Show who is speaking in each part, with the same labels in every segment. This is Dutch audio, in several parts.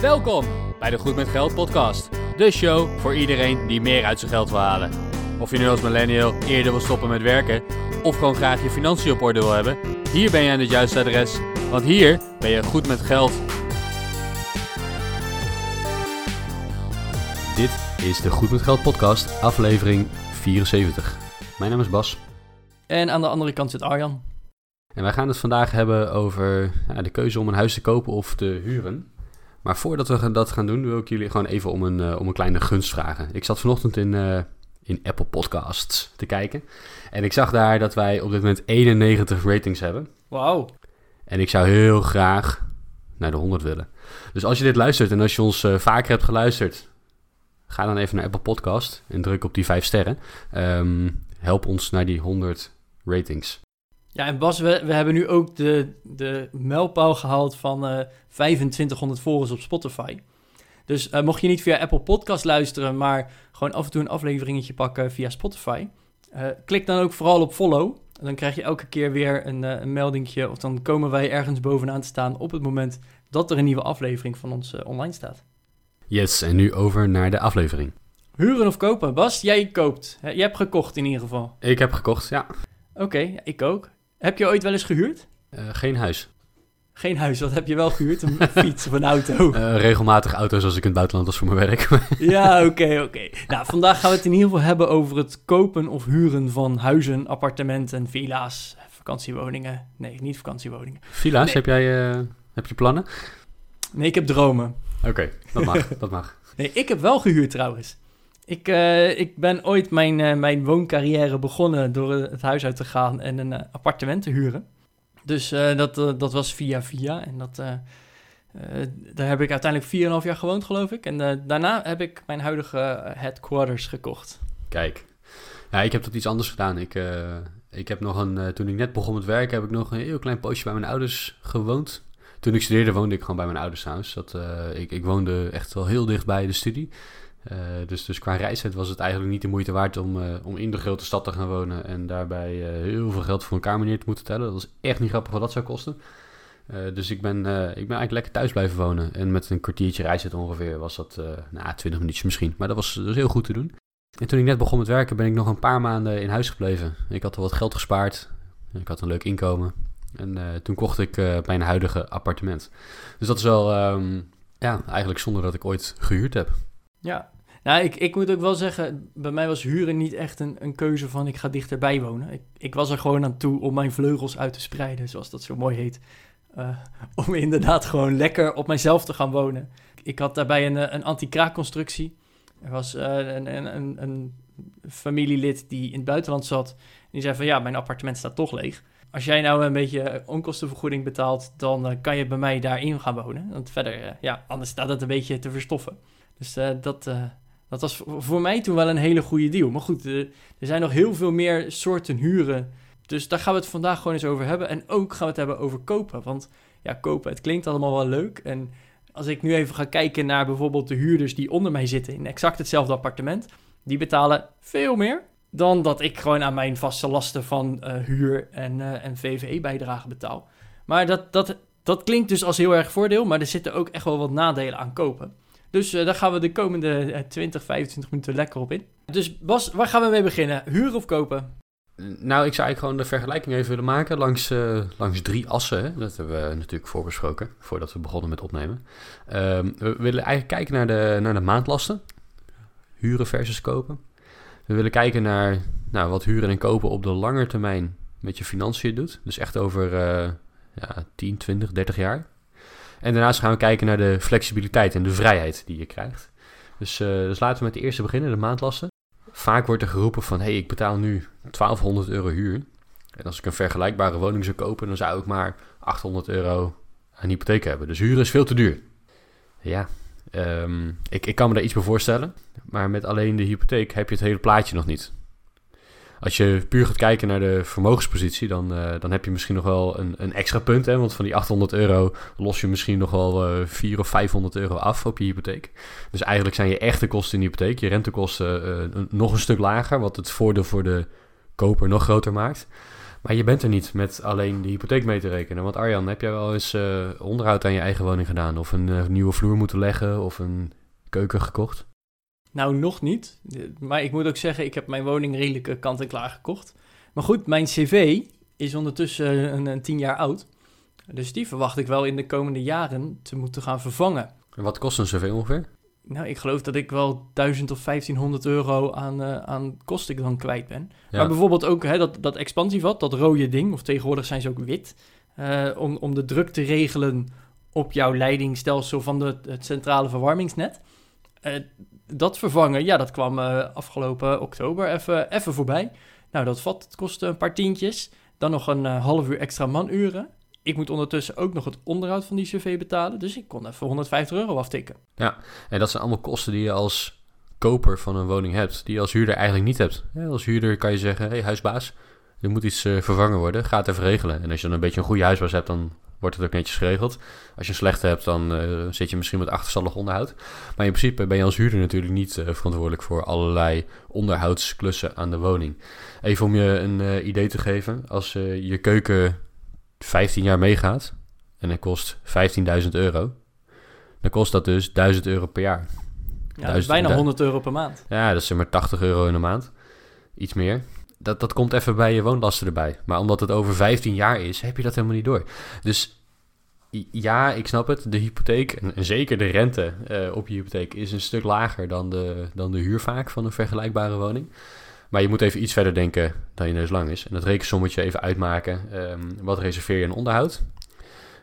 Speaker 1: Welkom bij de Goed met Geld podcast. De show voor iedereen die meer uit zijn geld wil halen. Of je nu als millennial eerder wil stoppen met werken of gewoon graag je financiën op orde wil hebben, hier ben je aan het juiste adres, want hier ben je goed met geld.
Speaker 2: Dit is de Goed met Geld podcast, aflevering 74. Mijn naam is Bas
Speaker 3: En aan de andere kant zit Arjan.
Speaker 2: en wij gaan het vandaag hebben over ja, de keuze om een huis te kopen of te huren. Maar voordat we dat gaan doen, wil ik jullie gewoon even om een, eh, om een kleine gunst vragen. Ik zat vanochtend in, eh, in Apple Podcasts te kijken en ik zag daar dat wij op dit moment 91 ratings hebben.
Speaker 3: Wauw.
Speaker 2: En ik zou heel graag naar de 100 willen. Dus als je dit luistert en als je ons eh, vaker hebt geluisterd, ga dan even naar Apple Podcast en druk op die 5 sterren. Ehm, help ons naar die 100 ratings.
Speaker 3: Ja, en Bas, we, we hebben nu ook de, de mijlpaal gehaald van eh 2500 volgers op Spotify. Dus eh, mocht je niet via Apple Podcast luisteren, maar gewoon af en toe een afleveringetje pakken via Spotify, eh, klik dan ook vooral op follow. En dan krijg je elke keer weer een, een meldingje, of dan komen wij ergens bovenaan te staan op het moment dat er een nieuwe aflevering van ons online staat.
Speaker 2: Yes, en nu over naar de aflevering.
Speaker 3: Huren of kopen? Bas, jij koopt. Je hebt gekocht in ieder geval.
Speaker 2: Ik heb gekocht, ja.
Speaker 3: Oké, ik ook. Heb je ooit wel eens gehuurd?
Speaker 2: Eh, geen huis.
Speaker 3: Geen huis, wat heb je wel gehuurd? Een fiets of een auto?
Speaker 2: Eh, regelmatig auto's als ik in het buitenland was voor mijn werk.
Speaker 3: Ja, oké, oké. Nou, vandaag gaan we het in ieder geval hebben over het kopen of huren van huizen, appartementen, villa's, vakantiewoningen. Nee, niet vakantiewoningen.
Speaker 2: Villa's,
Speaker 3: Nee.
Speaker 2: heb jij eh, heb je plannen?
Speaker 3: Nee, ik heb dromen.
Speaker 2: Oké, dat mag, dat mag.
Speaker 3: Nee, ik heb wel gehuurd trouwens. Ik, eh, ik ben ooit mijn, eh, mijn wooncarrière begonnen door het huis uit te gaan en een eh, appartement te huren. Dus dat, dat was via via en dat, daar heb ik uiteindelijk 4,5 jaar gewoond geloof ik. En daarna heb ik mijn huidige headquarters gekocht.
Speaker 2: Kijk. Ja, ik heb dat iets anders gedaan. Ik, ik heb nog een, toen ik net begon met werken, heb ik nog een heel klein poosje bij mijn ouders gewoond. Toen ik studeerde woonde ik gewoon bij mijn ouders huis. Dat, ik, ik woonde echt wel heel dicht bij de studie. Eh, dus, dus qua reistijd was het eigenlijk niet de moeite waard om, eh, om in de grote stad te gaan wonen. En daarbij eh, heel veel geld voor een kamer neer te moeten tellen. Dat was echt niet grappig wat dat zou kosten. Dus ik ben, ik ben eigenlijk lekker thuis blijven wonen. En met een kwartiertje reistijd ongeveer was dat, nou, 20 minuutjes misschien. Maar dat was, was heel goed te doen. En toen ik net begon met werken, ben ik nog een paar maanden in huis gebleven. Ik had al wat geld gespaard. Ik had een leuk inkomen. En toen kocht ik mijn huidige appartement. Dus dat is wel, ehm, ja, eigenlijk zonder dat ik ooit gehuurd heb.
Speaker 3: Ja, nou, ik, ik moet ook wel zeggen, bij mij was huren niet echt een, een keuze van ik ga dichterbij wonen. Ik, ik was er gewoon aan toe om mijn vleugels uit te spreiden, zoals dat zo mooi heet. Eh, om inderdaad gewoon lekker op mijzelf te gaan wonen. Ik had daarbij een, eh, een anti-kraakconstructie. Er was eh, een, een, een, familielid die in het buitenland zat. Die zei van ja, mijn appartement staat toch leeg. Als jij nou een beetje onkostenvergoeding betaalt, dan kan je bij mij daarin gaan wonen. Want verder, ja, anders staat het een beetje te verstoffen. Dus dat, dat was voor mij toen wel een hele goede deal. Maar goed, eh, er zijn nog heel veel meer soorten huren. Dus daar gaan we het vandaag gewoon eens over hebben. En ook gaan we het hebben over kopen. Want ja, kopen, het klinkt allemaal wel leuk. En als ik nu even ga kijken naar bijvoorbeeld de huurders die onder mij zitten in exact hetzelfde appartement, die betalen veel meer dan dat ik gewoon aan mijn vaste lasten van eh, huur en, eh, en VVE-bijdrage betaal. Maar dat, dat, dat klinkt dus als heel erg voordeel, maar er zitten ook echt wel wat nadelen aan kopen. Dus eh, daar gaan we de komende eh, 20, 25 minuten lekker op in. Dus Bas, waar gaan we mee beginnen? Huren of kopen?
Speaker 2: Nou, ik zou eigenlijk gewoon de vergelijking even willen maken langs, eh, langs drie assen. Dat hebben we natuurlijk voorbesproken voordat we begonnen met opnemen. Ehm, we willen eigenlijk kijken naar de, naar de maandlasten. Huren versus kopen. We willen kijken naar nou, wat huren en kopen op de lange termijn met je financiën doet. Dus echt over eh, ja, 10, 20, 30 jaar. En daarnaast gaan we kijken naar de flexibiliteit en de vrijheid die je krijgt. Dus, eh, dus laten we met de eerste beginnen, de maandlasten. Vaak wordt er geroepen van, hé, hey, ik betaal nu 1200 euro huur. En als ik een vergelijkbare woning zou kopen, dan zou ik maar 800 euro aan hypotheek hebben. Dus huren is veel te duur. Ja, ehm, ik, ik kan me daar iets bij voorstellen. Maar met alleen de hypotheek heb je het hele plaatje nog niet. Als je puur gaat kijken naar de vermogenspositie, dan, eh, dan heb je misschien nog wel een, een extra punt. Hè? Want van die 800 euro los je misschien nog wel eh 400 of 500 euro af op je hypotheek. Dus eigenlijk zijn je echte kosten in de hypotheek, je rentekosten, eh, nog een stuk lager. Wat het voordeel voor de koper nog groter maakt. Maar je bent er niet met alleen de hypotheek mee te rekenen. Want Arjan, heb jij wel eens uh, onderhoud aan je eigen woning gedaan? Of een uh, nieuwe vloer moeten leggen? Of een keuken gekocht?
Speaker 3: Nou, nog niet. Maar ik moet ook zeggen, ik heb mijn woning redelijk kant en klaar gekocht. Maar goed, mijn cv is ondertussen een, een tien jaar oud. Dus die verwacht ik wel in de komende jaren te moeten gaan vervangen.
Speaker 2: En wat kost een cv ongeveer?
Speaker 3: Nou, ik geloof dat ik wel 1000 of 1500 euro aan, uh, aan kosten dan kwijt ben. Maar bijvoorbeeld ook hè, dat, dat expansievat, dat rode ding, of tegenwoordig zijn ze ook wit, uh, om, om de druk te regelen op jouw leidingstelsel van de, het centrale verwarmingsnet. Uh, dat vervangen, ja, dat kwam afgelopen oktober even, even voorbij. Nou, dat vat het kostte een paar tientjes. Dan nog een half uur extra manuren. Ik moet ondertussen ook nog het onderhoud van die cv betalen. Dus ik kon even 150 euro aftikken.
Speaker 2: Ja, en dat zijn allemaal kosten die je als koper van een woning hebt. Die je als huurder eigenlijk niet hebt. als huurder kan je zeggen, hey, huisbaas, er moet iets uh, vervangen worden. Ga het even regelen. En als je dan een beetje een goede huisbaas hebt, dan wordt het ook netjes geregeld. Als je een slechte hebt, dan uh, zit je misschien met achterstallig onderhoud. Maar in principe ben je als huurder natuurlijk niet uh, verantwoordelijk voor allerlei onderhoudsklussen aan de woning. Even om je een idee te geven, als je keuken 15 jaar meegaat en het kost 15.000 euro, dan kost dat dus 1000 euro per jaar.
Speaker 3: Ja, dat is bijna 100 euro per maand.
Speaker 2: Ja, dat is maar 80 euro in de maand. Iets meer. Dat, dat komt even bij je woonlasten erbij. Maar omdat het over 15 jaar is, heb je dat helemaal niet door. Dus ja, ik snap het. De hypotheek, en, zeker de rente uh, op je hypotheek, is een stuk lager dan de, dan de huur vaak van een vergelijkbare woning. Maar je moet even iets verder denken dan je neus lang is. En dat rekensommetje even uitmaken. Um, wat reserveer je in onderhoud?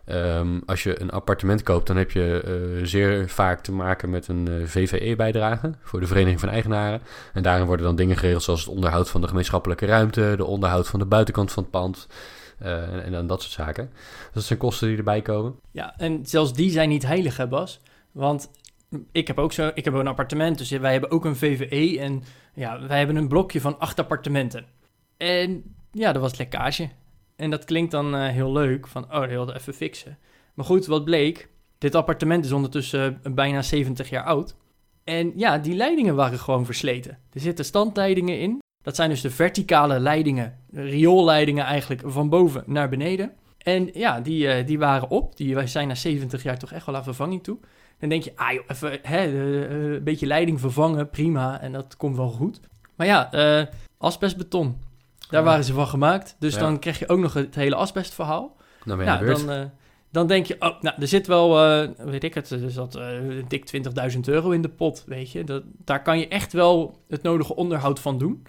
Speaker 2: Um, als je een appartement koopt, dan heb je uh, zeer vaak te maken met een eh, VVE-bijdrage voor de Vereniging van Eigenaren. En daarin worden dan dingen geregeld zoals het onderhoud van de gemeenschappelijke ruimte, de onderhoud van de buitenkant van het pand. Uh, en, en, dat soort zaken. Dat zijn kosten die erbij komen.
Speaker 3: Ja, en zelfs die zijn niet heilig, hè Bas? Want ik heb ook zo, ik heb een appartement, dus wij hebben ook een VVE. En ja, wij hebben een blokje van acht appartementen. En ja, er was lekkage. En dat klinkt dan uh, heel leuk, van oh, wilde even fixen. Maar goed, wat bleek, dit appartement is ondertussen uh, bijna 70 jaar oud. En ja, die leidingen waren gewoon versleten. Er zitten standleidingen in. Dat zijn dus de verticale leidingen, rioolleidingen eigenlijk van boven naar beneden. En ja, die, uh, die waren op. Die zijn na 70 jaar toch echt wel aan vervanging toe. Dan denk je, ah joh, even hè, een beetje leiding vervangen, prima. En dat komt wel goed. Maar ja, asbestbeton, daar waren ze van gemaakt. Dus dan krijg je ook nog het hele asbestverhaal.
Speaker 2: Dan ben je nou,
Speaker 3: dan, uh, dan denk je, oh, nou, er zit wel, weet ik het, er zat dik 20.000 euro in de pot, weet je. Dat, daar kan je echt wel het nodige onderhoud van doen.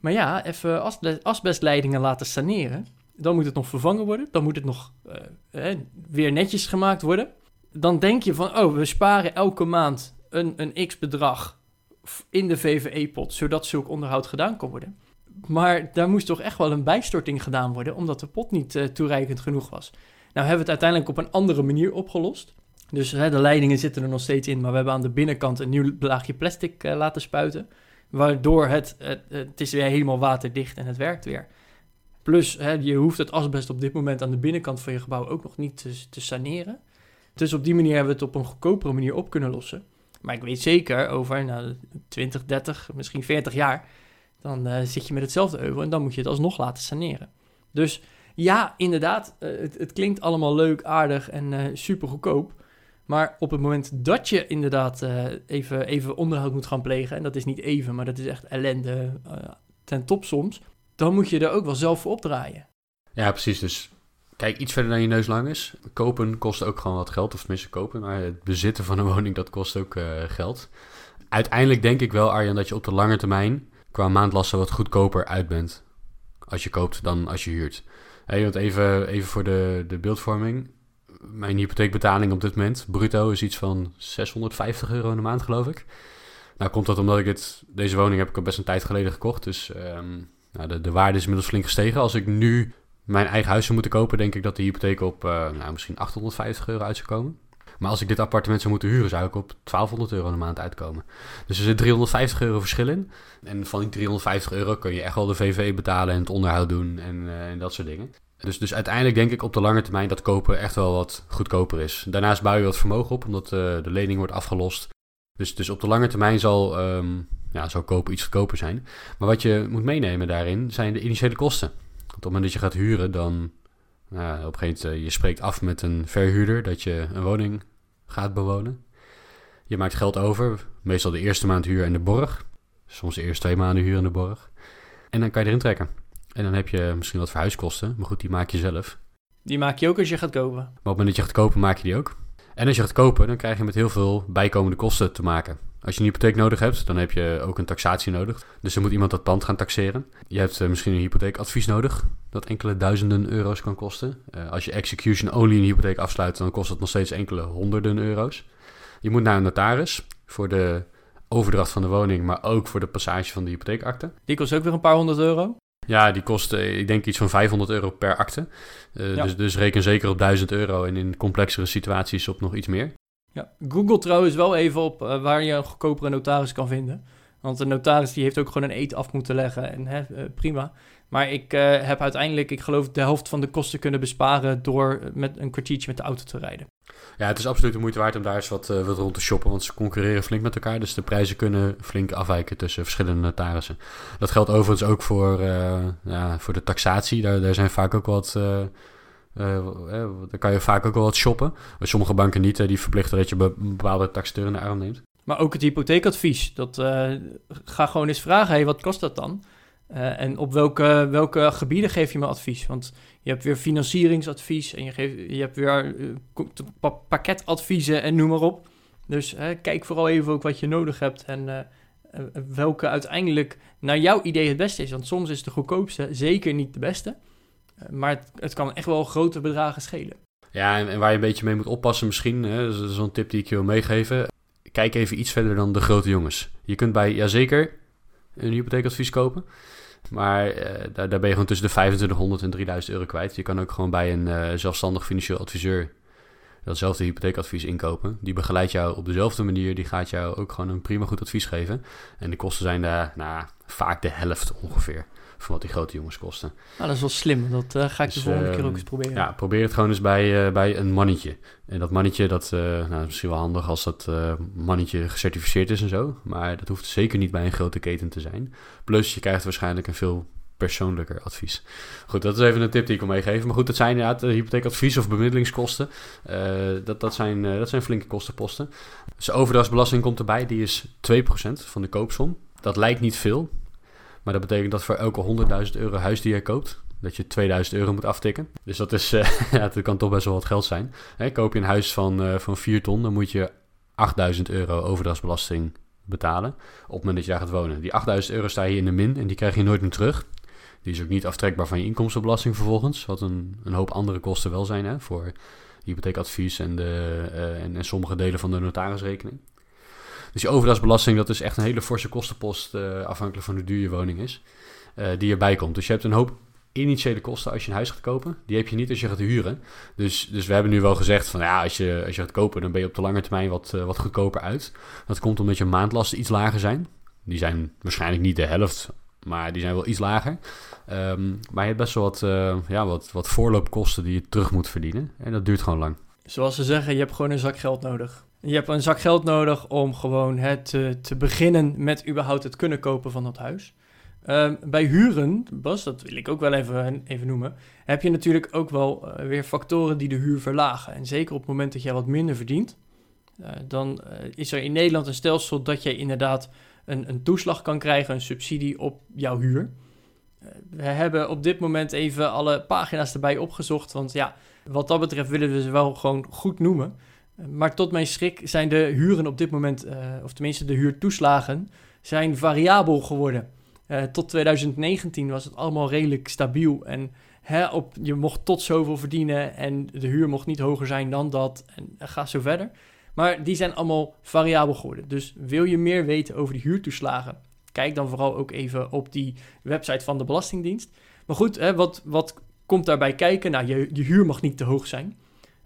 Speaker 3: Maar ja, even asbest, asbestleidingen laten saneren. Dan moet het nog vervangen worden. Dan moet het nog weer netjes gemaakt worden dan denk je van, oh, we sparen elke maand een, een x-bedrag in de VVE-pot, zodat zulk onderhoud gedaan kan worden. Maar daar moest toch echt wel een bijstorting gedaan worden, omdat de pot niet uh, toereikend genoeg was. Nou hebben we het uiteindelijk op een andere manier opgelost. Dus hè, de leidingen zitten er nog steeds in, maar we hebben aan de binnenkant een nieuw laagje plastic uh, laten spuiten. Waardoor het, het, het, is weer helemaal waterdicht en het werkt weer. Plus, hè, je hoeft het asbest op dit moment aan de binnenkant van je gebouw ook nog niet te, te saneren. Dus op die manier hebben we het op een goedkopere manier op kunnen lossen. Maar ik weet zeker, over nou, 20, 30, misschien 40 jaar, dan uh, zit je met hetzelfde euvel en dan moet je het alsnog laten saneren. Dus ja, inderdaad, uh, het, het, klinkt allemaal leuk, aardig en uh, super goedkoop. Maar op het moment dat je inderdaad even, even onderhoud moet gaan plegen, en dat is niet even, maar dat is echt ellende ten top soms, dan moet je er ook wel zelf voor opdraaien.
Speaker 2: Ja, precies. Dus Kijk, iets verder dan je neus lang is. Kopen kost ook gewoon wat geld, of tenminste kopen. Maar het bezitten van een woning, dat kost ook geld. Uiteindelijk denk ik wel, Arjan, dat je op de lange termijn qua maandlasten wat goedkoper uit bent. Als je koopt dan als je huurt. Hey, want even, even voor de, de beeldvorming. Mijn hypotheekbetaling op dit moment, bruto, is iets van 650 euro in de maand, geloof ik. Nou komt dat omdat ik het, deze woning heb ik al best een tijd geleden gekocht. Dus um, nou, de, de waarde is inmiddels flink gestegen. Als ik nu mijn eigen huis zou moeten kopen, denk ik dat de hypotheek op uh, nou, misschien 850 euro uit zou komen. Maar als ik dit appartement zou moeten huren, zou ik op 1200 euro een maand uitkomen. Dus er zit 350 euro verschil in. En van die 350 euro kun je echt wel de VV betalen en het onderhoud doen en, uh, en dat soort dingen. Dus, dus uiteindelijk denk ik op de lange termijn dat kopen echt wel wat goedkoper is. Daarnaast bouw je wat vermogen op, omdat uh, de lening wordt afgelost. Dus, dus op de lange termijn zal, um, ja, zal kopen iets goedkoper zijn. Maar wat je moet meenemen daarin zijn de initiële kosten. Want het moment dat je gaat huren, dan nou, op een gegeven moment, uh, je spreekt af met een verhuurder dat je een woning gaat bewonen. Je maakt geld over, meestal de eerste maand huur en de borg. Soms de eerste twee maanden huur en de borg. En dan kan je erin trekken. En dan heb je misschien wat verhuiskosten, maar goed, die maak je zelf.
Speaker 3: Die maak je ook als je gaat kopen. Maar
Speaker 2: op het moment dat je gaat kopen, maak je die ook. En als je gaat kopen, dan krijg je met heel veel bijkomende kosten te maken. Als je een hypotheek nodig hebt, dan heb je ook een taxatie nodig. Dus dan moet iemand dat pand gaan taxeren. Je hebt uh, misschien een hypotheekadvies nodig, dat enkele duizenden euro's kan kosten. Uh, als je execution-only een hypotheek afsluit, dan kost het nog steeds enkele honderden euro's. Je moet naar een notaris voor de overdracht van de woning, maar ook voor de passage van de hypotheekakte.
Speaker 3: Die kost ook weer een paar honderd euro?
Speaker 2: Ja, die kost, uh, ik denk iets van 500 euro per akte. Ja. dus, dus reken zeker op 1000 euro en in complexere situaties op nog iets meer.
Speaker 3: Ja, Google trouwens wel even op uh, waar je een goedkopere notaris kan vinden. Want de notaris die heeft ook gewoon een eet af moeten leggen en hè, uh, prima. Maar ik uh, heb uiteindelijk, ik geloof, de helft van de kosten kunnen besparen door met een kwartiertje met de auto te rijden.
Speaker 2: Ja, het is absoluut de moeite waard om daar eens wat, wat rond te shoppen, want ze concurreren flink met elkaar. Dus de prijzen kunnen flink afwijken tussen verschillende notarissen. Dat geldt overigens ook voor, ja, voor de taxatie. Daar, daar zijn vaak ook wat eh, dan kan je vaak ook wel wat shoppen. Sommige banken niet, die verplichten dat je een bepaalde taxateur in de arm neemt.
Speaker 3: Maar ook het hypotheekadvies. Dat, ga gewoon eens vragen, hey, wat kost dat dan? En op welke, welke gebieden geef je me advies? Want je hebt weer financieringsadvies en je, je hebt weer pakketadviezen en noem maar op. Dus kijk vooral even ook wat je nodig hebt en welke uiteindelijk naar jouw idee het beste is. Want soms is de goedkoopste zeker niet de beste. Eh, maar het, kan echt wel grote bedragen schelen.
Speaker 2: Ja, en, waar je een beetje mee moet oppassen misschien, is zo'n tip die ik je wil meegeven. Kijk even iets verder dan de grote jongens. Je kunt bij, jazeker, een hypotheekadvies kopen. Maar uh, daar, daar, ben je gewoon tussen de 2500 en 3000 euro kwijt. Je kan ook gewoon bij een uh, zelfstandig financieel adviseur datzelfde hypotheekadvies inkopen. Die begeleidt jou op dezelfde manier. Die gaat jou ook gewoon een prima goed advies geven. En de kosten zijn daar nou, vaak de helft ongeveer van wat die grote jongens kosten.
Speaker 3: Nou, dat is wel slim. Dat uh, ga ik dus, de volgende keer ook
Speaker 2: ehm,
Speaker 3: eens proberen.
Speaker 2: Ja, probeer het gewoon eens bij, uh, bij een mannetje. En dat mannetje, dat uh, nou, is misschien wel handig als dat mannetje gecertificeerd is en zo. Maar dat hoeft zeker niet bij een grote keten te zijn. Plus, je krijgt waarschijnlijk een veel persoonlijker advies. Goed, dat is even een tip die ik wil meegeven. Maar goed, dat zijn inderdaad hypotheekadvies of bemiddelingskosten. dat, dat, zijn, dat zijn flinke kostenposten. Dus overdrachtsbelasting komt erbij. Die is 2% van de koopsom. Dat lijkt niet veel, maar dat betekent dat voor elke 100.000 euro huis die je koopt, dat je 2000 euro moet aftikken. Dus dat, is, uh, ja, dat kan toch best wel wat geld zijn. Hè, koop je een huis van, uh, van 4 ton, dan moet je 8000 euro overdrachtsbelasting betalen op het moment dat je daar gaat wonen. Die 8000 euro sta je in de min en die krijg je nooit meer terug. Die is ook niet aftrekbaar van je inkomstenbelasting vervolgens, wat een, een hoop andere kosten wel zijn hè, voor hypotheekadvies en, de, uh, en, en sommige delen van de notarisrekening. Dus die overdrachtsbelasting, dat is echt een hele forse kostenpost, uh, afhankelijk van hoe duur je woning is, uh, die erbij komt. Dus je hebt een hoop initiële kosten als je een huis gaat kopen. Die heb je niet als je gaat huren. Dus, dus we hebben nu wel gezegd van ja, als je, als je gaat kopen, dan ben je op de lange termijn wat, uh, wat goedkoper uit. Dat komt omdat je maandlasten iets lager zijn. Die zijn waarschijnlijk niet de helft, maar die zijn wel iets lager. Um, maar je hebt best wel wat, ja, wat, wat voorloopkosten die je terug moet verdienen. En dat duurt gewoon lang.
Speaker 3: Zoals ze zeggen, je hebt gewoon een zak geld nodig. Je hebt een zak geld nodig om gewoon het te, te beginnen met überhaupt het kunnen kopen van dat huis. Um, bij huren, Bas, dat wil ik ook wel even, even noemen, heb je natuurlijk ook wel uh, weer factoren die de huur verlagen. En zeker op het moment dat jij wat minder verdient, uh, dan is er in Nederland een stelsel dat je inderdaad een, een toeslag kan krijgen, een subsidie op jouw huur. We hebben op dit moment even alle pagina's erbij opgezocht, want ja, wat dat betreft willen we ze wel gewoon goed noemen. Maar tot mijn schrik zijn de huren op dit moment, uh, of tenminste de huurtoeslagen, zijn variabel geworden. Tot 2019 was het allemaal redelijk stabiel en hè, op, je mocht tot zoveel verdienen en de huur mocht niet hoger zijn dan dat en ga zo verder. Maar die zijn allemaal variabel geworden. Dus wil je meer weten over de huurtoeslagen, kijk dan vooral ook even op die website van de Belastingdienst. Maar goed, hè, wat, wat komt daarbij kijken? Nou, je, je huur mag niet te hoog zijn.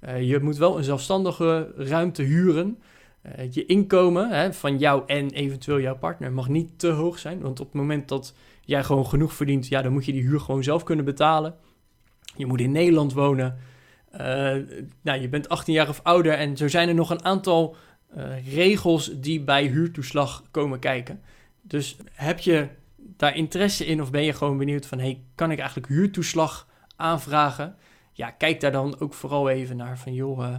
Speaker 3: Uh, je moet wel een zelfstandige ruimte huren. Uh, je inkomen hè, van jou en eventueel jouw partner mag niet te hoog zijn. Want op het moment dat jij gewoon genoeg verdient, ja, dan moet je die huur gewoon zelf kunnen betalen. Je moet in Nederland wonen. Uh, nou, je bent 18 jaar of ouder. En zo zijn er nog een aantal regels die bij huurtoeslag komen kijken. Dus heb je daar interesse in of ben je gewoon benieuwd van... hey, kan ik eigenlijk huurtoeslag aanvragen? Ja, kijk daar dan ook vooral even naar van... joh, uh,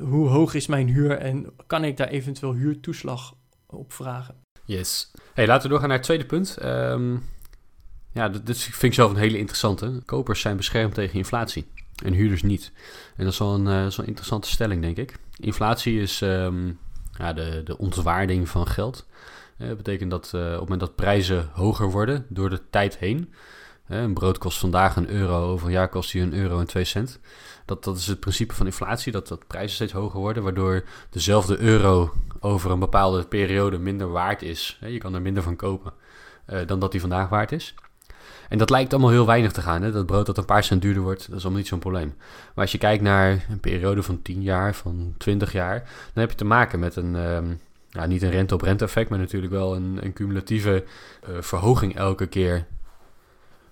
Speaker 3: hoe hoog is mijn huur en kan ik daar eventueel huurtoeslag op vragen?
Speaker 2: Yes. Hey, laten we doorgaan naar het tweede punt. Um, ja, dit vind ik zelf een hele interessante. Kopers zijn beschermd tegen inflatie en huurders niet. En dat is wel een, wel een interessante stelling, denk ik. Inflatie is um, ja, de, de ontwaarding van geld. Dat betekent dat uh, op het moment dat prijzen hoger worden door de tijd heen. een brood kost vandaag een euro, over een jaar kost hij een euro en twee cent. Dat, dat is het principe van inflatie, dat, dat prijzen steeds hoger worden, waardoor dezelfde euro over een bepaalde periode minder waard is. je kan er minder van kopen dan dat die vandaag waard is. En dat lijkt allemaal heel weinig te gaan. Hè? Dat brood dat een paar cent duurder wordt, dat is allemaal niet zo'n probleem. Maar als je kijkt naar een periode van 10 jaar, van 20 jaar, dan heb je te maken met een, um, nou, niet een rente-op-rente effect, maar natuurlijk wel een, een cumulatieve uh, verhoging elke keer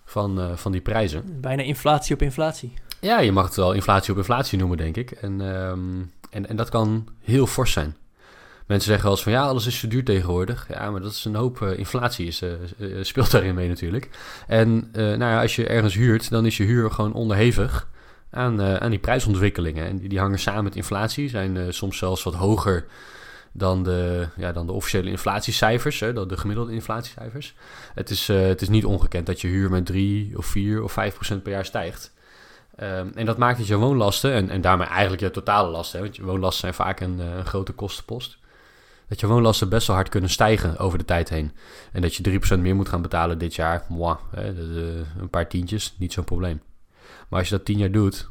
Speaker 2: van, uh, van die prijzen.
Speaker 3: Bijna inflatie op inflatie.
Speaker 2: Ja, je mag het wel inflatie op inflatie noemen, denk ik. En, um, en, en dat kan heel fors zijn. Mensen zeggen wel eens van ja, alles is zo duur tegenwoordig. Ja, maar dat is een hoop uh, inflatie is, speelt daarin mee natuurlijk. En nou ja, als je ergens huurt, dan is je huur gewoon onderhevig aan, aan die prijsontwikkelingen. En die, die, hangen samen met inflatie, zijn soms zelfs wat hoger dan de, ja, dan de officiële inflatiecijfers, hè, dan de gemiddelde inflatiecijfers. Het is, het is niet ongekend dat je huur met 3 of 4 of 5 procent per jaar stijgt. Um, en dat maakt dat je woonlasten, en, en daarmee eigenlijk je totale lasten, want je woonlasten zijn vaak een, een grote kostenpost dat je woonlasten best wel hard kunnen stijgen over de tijd heen. En dat je 3% meer moet gaan betalen dit jaar, moi, hè, een paar tientjes, niet zo'n probleem. Maar als je dat 10 jaar doet,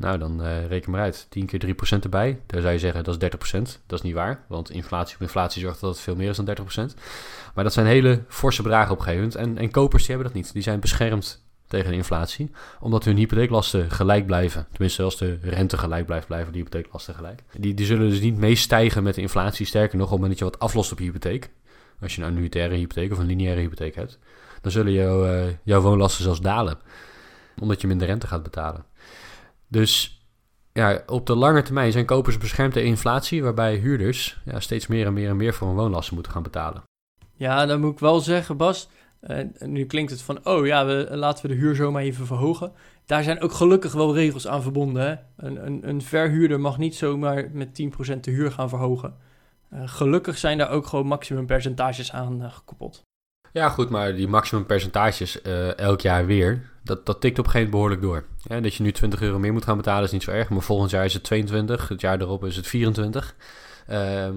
Speaker 2: nou dan uh, reken maar uit. 10 keer 3% erbij, daar zou je zeggen dat is 30%. Dat is niet waar, want inflatie op inflatie zorgt dat het veel meer is dan 30%. Maar dat zijn hele forse bedragen op. En, en kopers die hebben dat niet. Die zijn beschermd tegen de inflatie. Omdat hun hypotheeklasten gelijk blijven. Tenminste, als de rente gelijk blijft blijven, die hypotheeklasten gelijk. Die, die zullen dus niet meestijgen met de inflatie. Sterker nog, op het moment dat je wat aflost op je hypotheek. Als je een annuitaire hypotheek of een lineaire hypotheek hebt. Dan zullen jou, uh, jouw woonlasten zelfs dalen. Omdat je minder rente gaat betalen. Dus ja, op de lange termijn zijn kopers beschermd tegen inflatie. Waarbij huurders ja, steeds meer en meer en meer voor hun woonlasten moeten gaan betalen.
Speaker 3: Ja, dan moet ik wel zeggen, Bas nu klinkt het van, oh ja, we, laten we de huur zomaar even verhogen. Daar zijn ook gelukkig wel regels aan verbonden. Hè? Een, een, een verhuurder mag niet zomaar met 10% de huur gaan verhogen. Uh, gelukkig zijn daar ook gewoon maximumpercentages aan uh, gekoppeld.
Speaker 2: Ja, goed, maar die maximumpercentages uh, elk jaar weer, dat, dat tikt op een gegeven moment behoorlijk door. Ja, dat je nu 20 euro meer moet gaan betalen is niet zo erg, maar volgend jaar is het 22, het jaar erop is het 24. Um,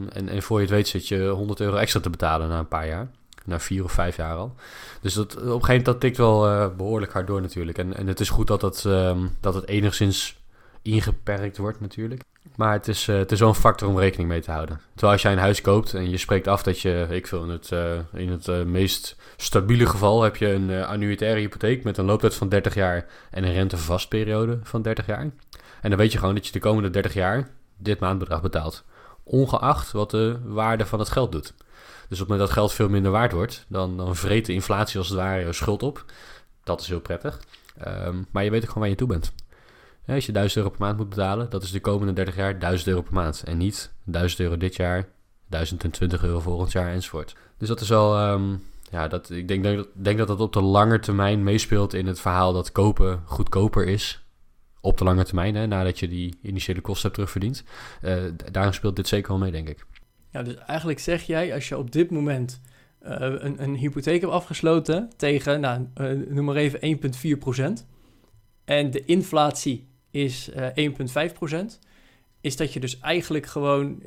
Speaker 2: en, en voor je het weet zit je 100 euro extra te betalen na een paar jaar na vier of vijf jaar al. Dus dat, op een gegeven moment dat tikt wel uh, behoorlijk hard door natuurlijk. En, en het is goed dat het, um, dat het enigszins ingeperkt wordt natuurlijk. Maar het is, uh, het is wel een factor om rekening mee te houden. Terwijl als jij een huis koopt en je spreekt af dat je, ik wil in het, uh, in het meest stabiele geval heb je een annuitaire hypotheek met een looptijd van 30 jaar en een rentevastperiode van 30 jaar. En dan weet je gewoon dat je de komende 30 jaar dit maandbedrag betaalt. Ongeacht wat de waarde van het geld doet. Dus op het moment dat geld veel minder waard wordt, dan, dan vreet de inflatie als het ware schuld op. Dat is heel prettig. Um, maar je weet ook gewoon waar je toe bent. Als je 1000 euro per maand moet betalen, dat is de komende 30 jaar 1000 euro per maand. En niet 1000 euro dit jaar, 1020 euro volgend jaar enzovoort. Dus dat is wel, um, ja, dat, ik denk, denk, denk dat dat op de lange termijn meespeelt in het verhaal dat kopen goedkoper is op de lange termijn, hè, nadat je die initiële kosten hebt terugverdiend. Uh, daarom speelt dit zeker wel mee, denk ik.
Speaker 3: Ja, dus eigenlijk zeg jij, als je op dit moment uh, een, een hypotheek hebt afgesloten tegen, nou, uh, noem maar even 1,4%. En de inflatie is uh, 1,5%. Is dat je dus eigenlijk gewoon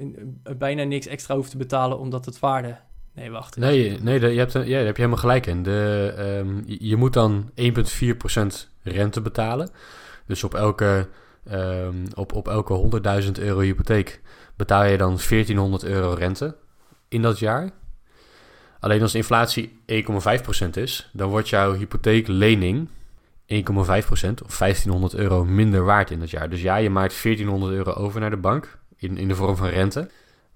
Speaker 3: bijna niks extra hoeft te betalen omdat het waarde Nee, wacht.
Speaker 2: Nee, nee je hebt, ja, daar heb je helemaal gelijk in. De, um, je moet dan 1,4% rente betalen. Dus op elke, um, op, op elke 100.000 euro hypotheek betaal je dan 1400 euro rente in dat jaar. Alleen als de inflatie 1,5% is, dan wordt jouw hypotheeklening 1,5% of 1500 euro minder waard in dat jaar. Dus ja, je maakt 1400 euro over naar de bank in, in de vorm van rente.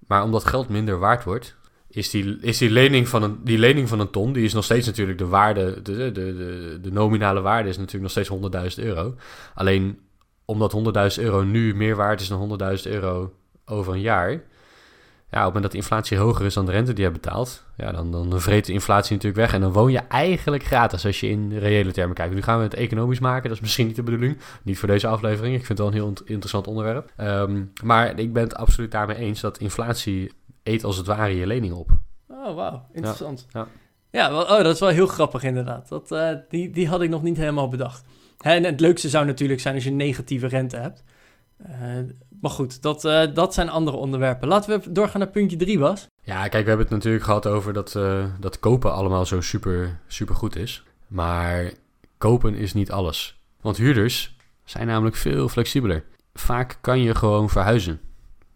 Speaker 2: Maar omdat geld minder waard wordt, is die, is die, lening van een, die lening van een ton, die is nog steeds natuurlijk de waarde, de, de, de, de nominale waarde is natuurlijk nog steeds 100.000 euro. Alleen omdat 100.000 euro nu meer waard is dan 100.000 euro over een jaar, Ja, op het moment dat de inflatie hoger is dan de rente die je betaalt, ja, dan, dan vreet de inflatie natuurlijk weg. En dan woon je eigenlijk gratis als je in reële termen kijkt. Nu gaan we het economisch maken, dat is misschien niet de bedoeling. Niet voor deze aflevering, ik vind het wel een heel interessant onderwerp. Ehm, maar ik ben het absoluut daarmee eens dat inflatie eet als het ware je lening op.
Speaker 3: Oh, wauw, interessant.
Speaker 2: Ja,
Speaker 3: ja. wel, oh, dat is wel heel grappig inderdaad. Dat, uh, die, die had ik nog niet helemaal bedacht. En het leukste zou natuurlijk zijn als je negatieve rente hebt. Uh, maar goed, dat, uh, dat zijn andere onderwerpen. Laten we doorgaan naar puntje 3, Bas.
Speaker 2: Ja, kijk, we hebben het natuurlijk gehad over dat, uh, dat kopen allemaal zo super, super goed is. Maar kopen is niet alles. Want huurders zijn namelijk veel flexibeler. Vaak kan je gewoon verhuizen.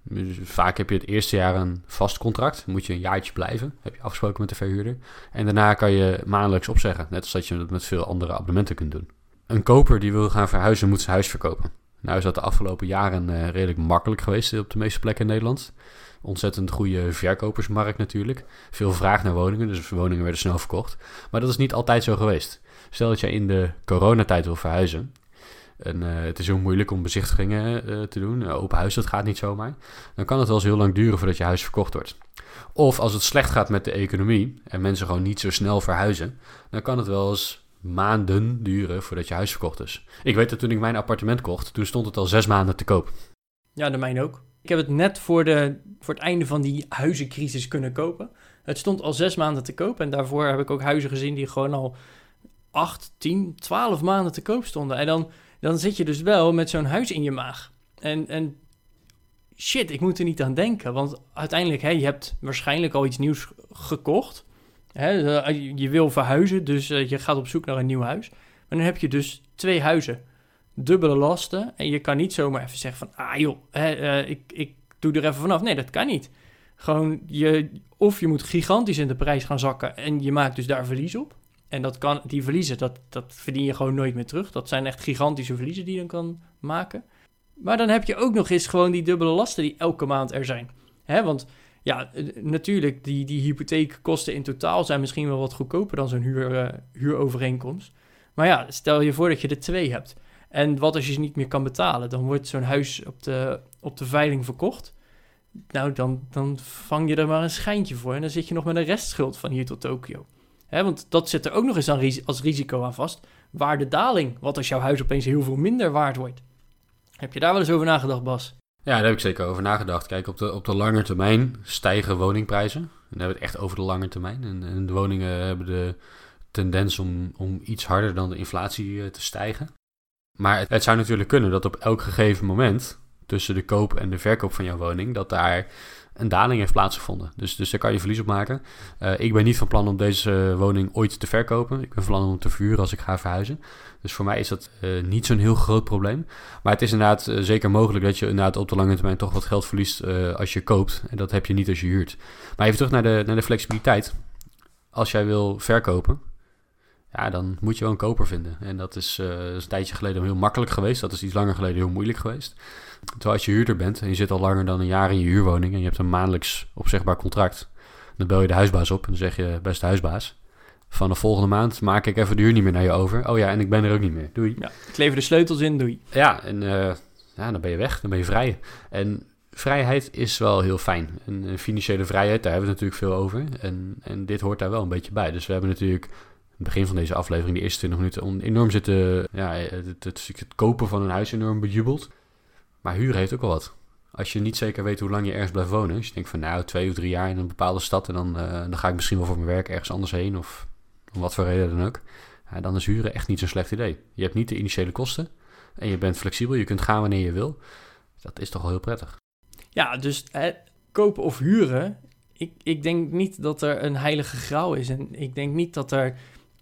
Speaker 2: Dus vaak heb je het eerste jaar een vast contract. Moet je een jaartje blijven. Heb je afgesproken met de verhuurder. En daarna kan je maandelijks opzeggen. Net als dat je dat met veel andere abonnementen kunt doen. Een koper die wil gaan verhuizen, moet zijn huis verkopen. Nou is dat de afgelopen jaren uh, redelijk makkelijk geweest op de meeste plekken in Nederland. Ontzettend goede verkopersmarkt natuurlijk. Veel vraag naar woningen, dus woningen werden snel verkocht. Maar dat is niet altijd zo geweest. Stel dat jij in de coronatijd wil verhuizen. En uh, het is heel moeilijk om bezichtigingen te doen. open huis, dat gaat niet zomaar. Dan kan het wel eens heel lang duren voordat je huis verkocht wordt. Of als het slecht gaat met de economie en mensen gewoon niet zo snel verhuizen, dan kan het wel eens maanden duren voordat je huis verkocht is. Ik weet dat toen ik mijn appartement kocht, toen stond het al zes maanden te koop.
Speaker 3: Ja, de mijne ook. Ik heb het net voor, de, voor het einde van die huizencrisis kunnen kopen. Het stond al zes maanden te koop en daarvoor heb ik ook huizen gezien die gewoon al acht, tien, twaalf maanden te koop stonden. En dan, dan zit je dus wel met zo'n huis in je maag. En, en shit, ik moet er niet aan denken. Want uiteindelijk, hè, je hebt waarschijnlijk al iets nieuws gekocht. Hè, eh, je wil verhuizen, dus eh, je gaat op zoek naar een nieuw huis. Maar dan heb je dus twee huizen. Dubbele lasten. En je kan niet zomaar even zeggen van... Ah joh, hè, ik, ik doe er even vanaf. Nee, dat kan niet. Gewoon, je, of je moet gigantisch in de prijs gaan zakken... en je maakt dus daar verlies op. En dat kan, die verliezen, dat, dat verdien je gewoon nooit meer terug. Dat zijn echt gigantische verliezen die je dan kan maken. Maar dan heb je ook nog eens gewoon die dubbele lasten die elke maand er zijn. Hè, want ja, natuurlijk, die, die hypotheekkosten in totaal zijn misschien wel wat goedkoper dan zo'n huur, uh, huurovereenkomst. Maar ja, stel je voor dat je er twee hebt. En wat als je ze niet meer kan betalen? Dan wordt zo'n huis op de, op de veiling verkocht. Nou, dan, dan vang je er maar een schijntje voor. En dan zit je nog met een restschuld van hier tot Tokio. want dat zit er ook nog eens aan, als risico aan vast. Waardedaling. Wat als jouw huis opeens heel veel minder waard wordt? Heb je daar wel eens over nagedacht, Bas?
Speaker 2: Ja, daar heb ik zeker over nagedacht. Kijk, op de, op de lange termijn stijgen woningprijzen. En dan hebben we het echt over de lange termijn. En, en de woningen hebben de tendens om, om iets harder dan de inflatie eh, te stijgen. Maar het, het, zou natuurlijk kunnen dat op elk gegeven moment tussen de koop en de verkoop van jouw woning, dat daar een daling heeft plaatsgevonden. Dus, dus daar kan je verlies op maken. Uh, ik ben niet van plan om deze woning ooit te verkopen. Ik ben van plan om te verhuren als ik ga verhuizen. Dus voor mij is dat uh, niet zo'n heel groot probleem. Maar het is inderdaad uh, zeker mogelijk dat je inderdaad op de lange termijn toch wat geld verliest als je koopt. En dat heb je niet als je huurt. Maar even terug naar de, naar de flexibiliteit. Als jij wil verkopen, ja, dan moet je wel een koper vinden. En dat is, is een tijdje geleden heel makkelijk geweest. Dat is iets langer geleden heel moeilijk geweest. Terwijl als je huurder bent en je zit al langer dan een jaar in je huurwoning en je hebt een maandelijks opzegbaar contract, dan bel je de huisbaas op en dan zeg je, beste huisbaas, van de volgende maand maak ik even de huur niet meer naar je over. Oh ja, en ik ben er ook niet meer. Doei.
Speaker 3: Ja, ik lever de sleutels in, doei.
Speaker 2: Ja, en uh, ja, dan ben je weg, dan ben je vrij. En vrijheid is wel heel fijn. En financiële vrijheid, daar hebben we het natuurlijk veel over. En, en dit hoort daar wel een beetje bij. Dus we hebben natuurlijk begin van deze aflevering, de eerste 20 minuten, enorm zitten, ja, het, het, het kopen van een huis enorm bejubeld. Maar huur heeft ook wel wat. Als je niet zeker weet hoe lang je ergens blijft wonen. Als je denkt van nou twee of drie jaar in een bepaalde stad. En dan, uh, dan ga ik misschien wel voor mijn werk ergens anders heen. Of om wat voor reden dan ook. Ja, dan is huren echt niet zo'n slecht idee. Je hebt niet de initiële kosten. En je bent flexibel. Je kunt gaan wanneer je wil. Dat is toch wel heel prettig.
Speaker 3: Ja, dus kopen of huren. Ik, ik denk niet dat er een heilige graal is. En ik denk niet dat er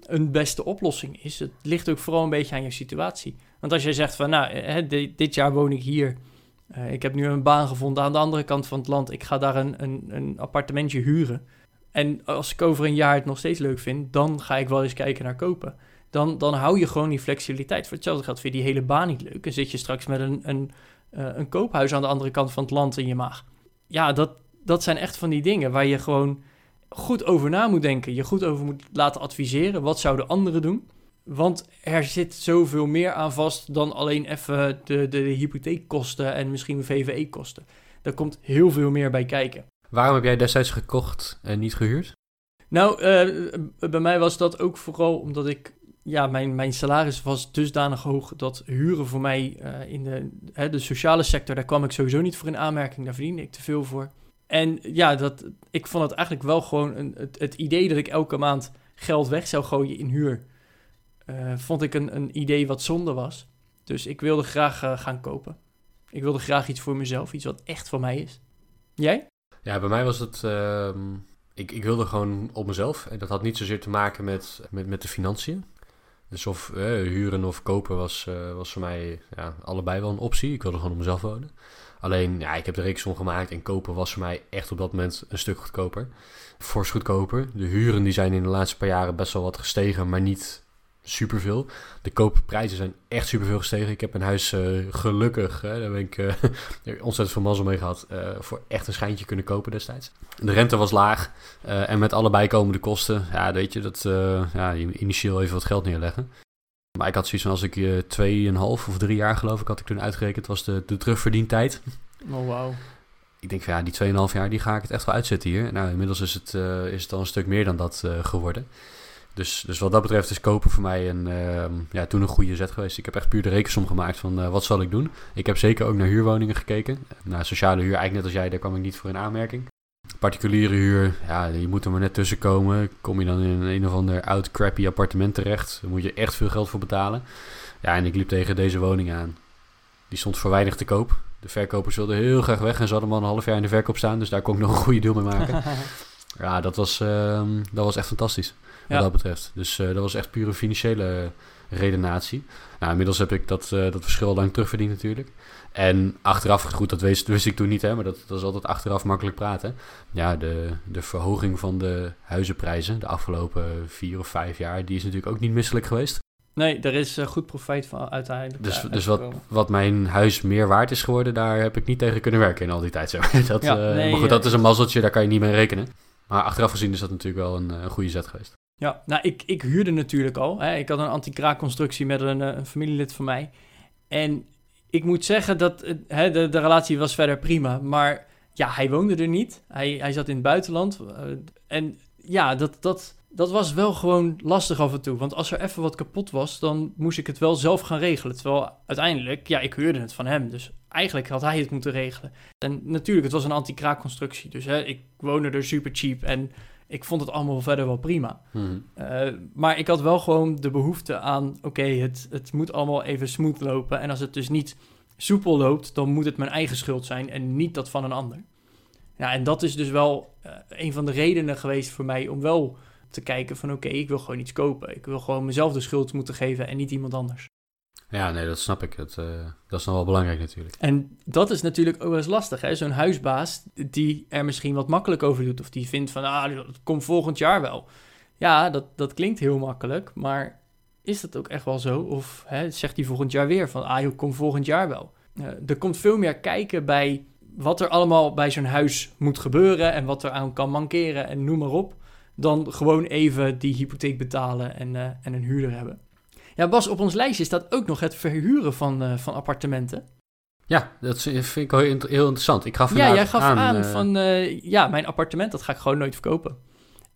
Speaker 3: een beste oplossing is. Het ligt ook vooral een beetje aan je situatie. Want als jij zegt van, nou, hè, dit jaar woon ik hier. Uh, ik heb nu een baan gevonden aan de andere kant van het land. Ik ga daar een, een, een appartementje huren. En als ik over een jaar het nog steeds leuk vind, dan ga ik wel eens kijken naar kopen. Dan, dan hou je gewoon die flexibiliteit. Voor hetzelfde geld vind je die hele baan niet leuk. En zit je straks met een, een, uh, een koophuis aan de andere kant van het land in je maag. Ja, dat, dat zijn echt van die dingen waar je gewoon goed over na moet denken. Je goed over moet laten adviseren. Wat zouden anderen doen? Want er zit zoveel meer aan vast dan alleen even de, de, de hypotheekkosten en misschien VVE-kosten. Er komt heel veel meer bij kijken.
Speaker 2: Waarom heb jij destijds gekocht en niet gehuurd?
Speaker 3: Nou, eh, bij mij was dat ook vooral omdat ik... Ja, mijn, mijn salaris was dusdanig hoog dat huren voor mij eh, in de, hè, de sociale sector... daar kwam ik sowieso niet voor in aanmerking. Daar verdiende ik te veel voor. En ja, dat, ik vond het eigenlijk wel gewoon een, het, het idee dat ik elke maand geld weg zou gooien in huur... eh, vond ik een, een idee wat zonde was. Dus ik wilde graag eh, gaan kopen. Ik wilde graag iets voor mezelf, iets wat echt van mij is. Jij?
Speaker 2: Ja, bij mij was het... ehm, ik, ik wilde gewoon op mezelf. En dat had niet zozeer te maken met, met, met de financiën. Dus of eh, huren of kopen was, was voor mij ja, allebei wel een optie. Ik wilde gewoon op mezelf wonen. Alleen, ja, ik heb de reeksom gemaakt en kopen was voor mij echt op dat moment een stuk goedkoper. Fors goedkoper. De huren die zijn in de laatste paar jaren best wel wat gestegen, maar niet superveel. De koopprijzen zijn echt superveel gestegen. Ik heb een huis eh, gelukkig, hè, daar ben ik eh, ontzettend veel mazzel mee gehad, eh, voor echt een schijntje kunnen kopen destijds. De rente was laag en met alle bijkomende kosten, ja, weet je, dat, ja, initieel even wat geld neerleggen. Maar ik had zoiets van als ik eh, tweeënhalf of drie jaar geloof ik had ik toen uitgerekend, was de, de terugverdientijd.
Speaker 3: Oh, wauw.
Speaker 2: Ik denk van ja, die 2,5 jaar die ga ik het echt wel uitzetten hier. Nou, inmiddels is het, eh, is het al een stuk meer dan dat eh, geworden. Dus, dus wat dat betreft is kopen voor mij een, ehm, ja, toen een goede zet geweest. Ik heb echt puur de rekensom gemaakt van eh, wat zal ik doen. Ik heb zeker ook naar huurwoningen gekeken. Naar sociale huur, eigenlijk net als jij, daar kwam ik niet voor in aanmerking. Particuliere huur, ja, je moet er maar net tussen komen. Kom je dan in een, een of ander oud crappy appartement terecht, dan moet je echt veel geld voor betalen. Ja, en ik liep tegen deze woning aan. Die stond voor weinig te koop. De verkopers wilden heel graag weg en ze hadden al een half jaar in de verkoop staan. Dus daar kon ik nog een goede deal mee maken. ja, dat was, ehm, dat was echt fantastisch wat
Speaker 3: Ja.
Speaker 2: dat betreft. Dus eh, dat was echt pure financiële redenatie. Nou, inmiddels heb ik dat, eh, dat verschil lang terugverdiend natuurlijk. En achteraf, goed, dat wist, wist ik toen niet, hè, maar dat, dat is altijd achteraf makkelijk praten. Ja, de, de verhoging van de huizenprijzen de afgelopen vier of vijf jaar, die is natuurlijk ook niet misselijk geweest.
Speaker 3: Nee, er is eh, goed profijt van uiteindelijk.
Speaker 2: Dus, dus wat, wat mijn huis meer waard is geworden, daar heb ik niet tegen kunnen werken in al die tijd. Maar. Dat,
Speaker 3: Ja,
Speaker 2: eh,
Speaker 3: nee,
Speaker 2: maar goed,
Speaker 3: eh,
Speaker 2: dat is een mazzeltje, daar kan je niet mee rekenen. Maar achteraf gezien is dat natuurlijk wel een, een goede zet geweest.
Speaker 3: Ja, nou, ik, ik huurde natuurlijk al. Hè. Ik had een anti-kraakconstructie met een, een familielid van mij. En ik moet zeggen dat hè, de, de relatie was verder prima. Maar ja, hij woonde er niet. Hij, hij zat in het buitenland. eh, en ja, dat, dat, dat was wel gewoon lastig af en toe. Want als er even wat kapot was, dan moest ik het wel zelf gaan regelen. Terwijl uiteindelijk, ja, ik huurde het van hem. Dus eigenlijk had hij het moeten regelen. En natuurlijk, het was een anti-kraakconstructie. Dus hè, ik woonde er super cheap. En ik vond het allemaal verder wel prima.
Speaker 2: Mhm.
Speaker 3: Uh, maar ik had wel gewoon de behoefte aan, oké, het, het moet allemaal even smooth lopen. En als het dus niet soepel loopt, dan moet het mijn eigen schuld zijn en niet dat van een ander. Ja, en dat is dus wel uh, een van de redenen geweest voor mij om wel te kijken van, oké, ik wil gewoon iets kopen. Ik wil gewoon mezelf de schuld moeten geven en niet iemand anders.
Speaker 2: Ja, nee, dat snap ik. Het, uh, dat is nog wel belangrijk natuurlijk.
Speaker 3: En dat is natuurlijk ook wel eens lastig, hè. Zo'n huisbaas die er misschien wat makkelijk over doet. Of die vindt van, ah, dat komt volgend jaar wel. Ja, dat, dat klinkt heel makkelijk, maar is dat ook echt wel zo? Of hè, zegt hij volgend jaar weer van, ah, joh, kom volgend jaar wel. Uh, er komt veel meer kijken bij wat er allemaal bij zo'n huis moet gebeuren... en wat er aan kan mankeren en noem maar op... dan gewoon even die hypotheek betalen en, uh, en een huurder hebben. Ja, Bas, op ons lijstje staat ook nog het verhuren van, uh, van appartementen.
Speaker 2: Ja, dat vind ik heel, heel interessant. Ik gaf
Speaker 3: ja, jij gaf aan, aan uh, van, uh, ja, mijn appartement, dat ga ik gewoon nooit verkopen.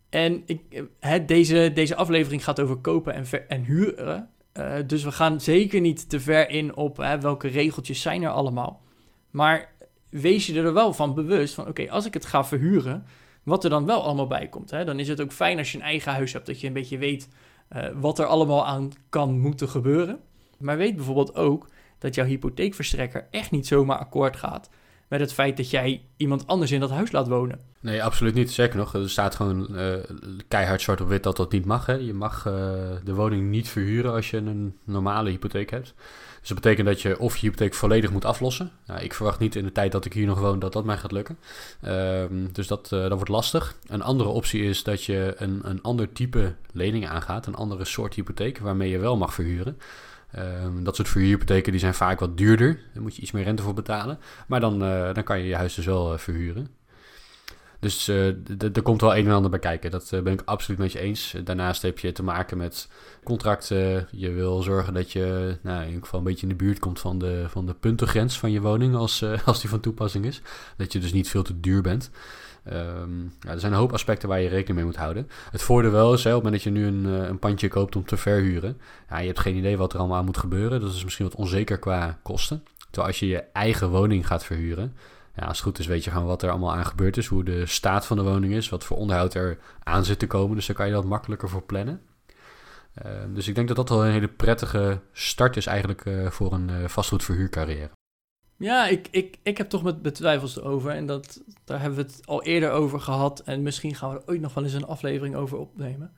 Speaker 3: En ik, deze, deze aflevering gaat over kopen en, ver, en huren. Uh, dus we gaan zeker niet te ver in op hè, welke regeltjes zijn er allemaal. Maar wees je er wel van bewust van, oké, okay, als ik het ga verhuren, wat er dan wel allemaal bij komt. Hè, dan is het ook fijn als je een eigen huis hebt, dat je een beetje weet uh, wat er allemaal aan kan moeten gebeuren. Maar weet bijvoorbeeld ook dat jouw hypotheekverstrekker echt niet zomaar akkoord gaat met het feit dat jij iemand anders in dat huis laat wonen.
Speaker 2: Nee, absoluut niet. Zeker nog, er staat gewoon uh, keihard zwart op wit dat dat niet mag. Hè. Je mag uh, de woning niet verhuren als je een normale hypotheek hebt. Dus dat betekent dat je of je hypotheek volledig moet aflossen. Nou, ik verwacht niet in de tijd dat ik hier nog woon dat dat mij gaat lukken. Um, dus dat, uh, dat wordt lastig. Een andere optie is dat je een, een ander type lening aangaat. Een andere soort hypotheek waarmee je wel mag verhuren. Um, dat soort verhuurhypotheken die zijn vaak wat duurder. Daar moet je iets meer rente voor betalen. Maar dan, uh, dan kan je je huis dus wel uh, verhuren. Dus uh, er komt wel een en ander bij kijken. Dat ben ik absoluut met je eens. Daarnaast heb je te maken met contracten. Je wil zorgen dat je nou, in ieder geval een beetje in de buurt komt van de, van de puntengrens van je woning als, als die van toepassing is. Dat je dus niet veel te duur bent. Ja, er zijn een hoop aspecten waar je rekening mee moet houden. Het voordeel wel is, op het moment dat je nu een, een pandje koopt om te verhuren, ja, je hebt geen idee wat er allemaal aan moet gebeuren. Dat is misschien wat onzeker qua kosten. Terwijl als je je eigen woning gaat verhuren, ja, als het goed is weet je gewoon wat er allemaal aan gebeurd is, hoe de staat van de woning is, wat voor onderhoud er aan zit te komen. Dus daar kan je dat makkelijker voor plannen. Uh, dus ik denk dat dat al een hele prettige start is eigenlijk uh, voor een uh, vastgoedverhuurcarrière.
Speaker 3: Ja, ik, ik, ik heb toch met betwijfels over. En dat, daar hebben we het al eerder over gehad. En misschien gaan we er ooit nog wel eens een aflevering over opnemen.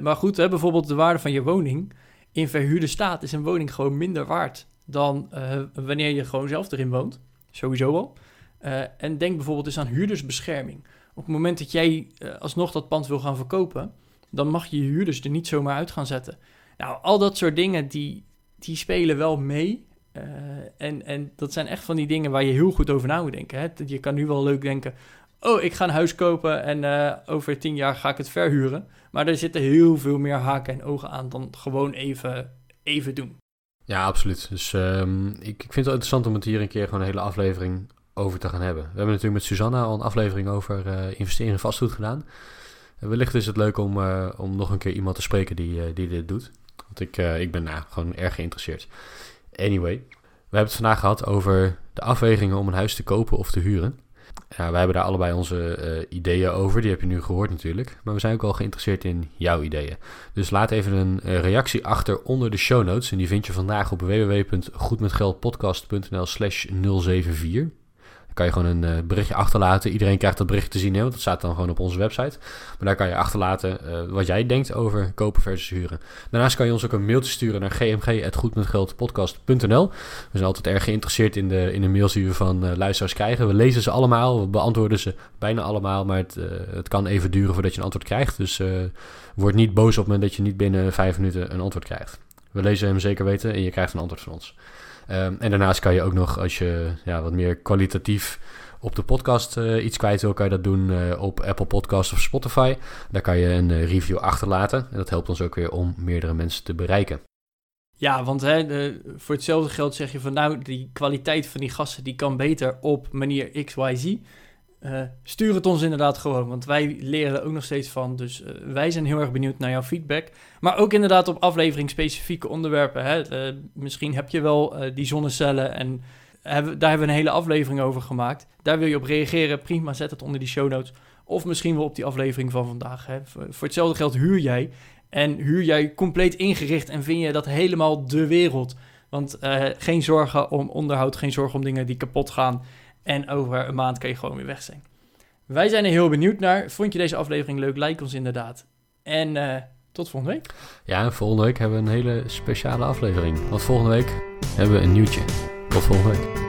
Speaker 3: maar goed, hè, bijvoorbeeld de waarde van je woning. In verhuurde staat is een woning gewoon minder waard dan wanneer je gewoon zelf erin woont. Sowieso al. Uh, en denk bijvoorbeeld eens aan huurdersbescherming. Op het moment dat jij alsnog dat pand wil gaan verkopen, dan mag je je huurders er niet zomaar uit gaan zetten. Nou, al dat soort dingen die, die spelen wel mee. Uh, en, en dat zijn echt van die dingen waar je heel goed over na moet denken. Hè? Je kan nu wel leuk denken, oh, ik ga een huis kopen en over tien jaar ga ik het verhuren. Maar er zitten heel veel meer haken en ogen aan dan gewoon even, even doen.
Speaker 2: Ja, absoluut. Dus um, ik, ik vind het wel interessant om het hier een keer gewoon een hele aflevering over te gaan hebben. We hebben natuurlijk met Susanna al een aflevering over uh, investeren in vastgoed gedaan. Wellicht is het leuk om, om nog een keer iemand te spreken die, die dit doet. Want ik, ik ben nou, gewoon erg geïnteresseerd. Anyway, we hebben het vandaag gehad over de afwegingen om een huis te kopen of te huren. Ja, hebben daar allebei onze ideeën over. Die heb je nu gehoord natuurlijk. Maar we zijn ook al geïnteresseerd in jouw ideeën. Dus laat even een reactie achter onder de show notes. En die vind je vandaag op www.goedmetgeldpodcast.nl slash 074 kan je gewoon een uh, berichtje achterlaten. Iedereen krijgt dat berichtje te zien, hè, want dat staat dan gewoon op onze website. Maar daar kan je achterlaten uh, wat jij denkt over kopen versus huren. Daarnaast kan je ons ook een mailtje sturen naar gmg.goedmetgeldpodcast.nl. We zijn altijd erg geïnteresseerd in de, in de mails die we van uh, luisteraars krijgen. We lezen ze allemaal, we beantwoorden ze bijna allemaal, maar het, het kan even duren voordat je een antwoord krijgt. Dus word niet boos op moment dat je niet binnen vijf minuten een antwoord krijgt. We lezen hem zeker weten en je krijgt een antwoord van ons. Um, en daarnaast kan je ook nog, als je ja, wat meer kwalitatief op de podcast uh, iets kwijt wil, kan je dat doen uh, op Apple Podcasts of Spotify. Daar kan je een uh, review achterlaten. En dat helpt ons ook weer om meerdere mensen te bereiken.
Speaker 3: Ja, want hè, voor hetzelfde geld zeg je van nou, die kwaliteit van die gasten die kan beter op manier XYZ. Uh, stuur het ons inderdaad gewoon, want wij leren er ook nog steeds van. Dus uh, wij zijn heel erg benieuwd naar jouw feedback. Maar ook inderdaad op aflevering specifieke onderwerpen. Hè? Uh, misschien heb je wel die zonnecellen en hebben, daar hebben we een hele aflevering over gemaakt. Daar wil je op reageren, prima, zet het onder die show notes. Of misschien wel op die aflevering van vandaag. Hè? Voor, voor hetzelfde geld huur jij. En huur jij compleet ingericht en vind je dat helemaal de wereld. Want geen zorgen om onderhoud, geen zorgen om dingen die kapot gaan. En over een maand kan je gewoon weer weg zijn. Wij zijn er heel benieuwd naar. Vond je deze aflevering leuk? Like ons inderdaad. En uh, tot volgende week.
Speaker 2: Ja, volgende week hebben we een hele speciale aflevering. Want volgende week hebben we een nieuwtje. Tot volgende week.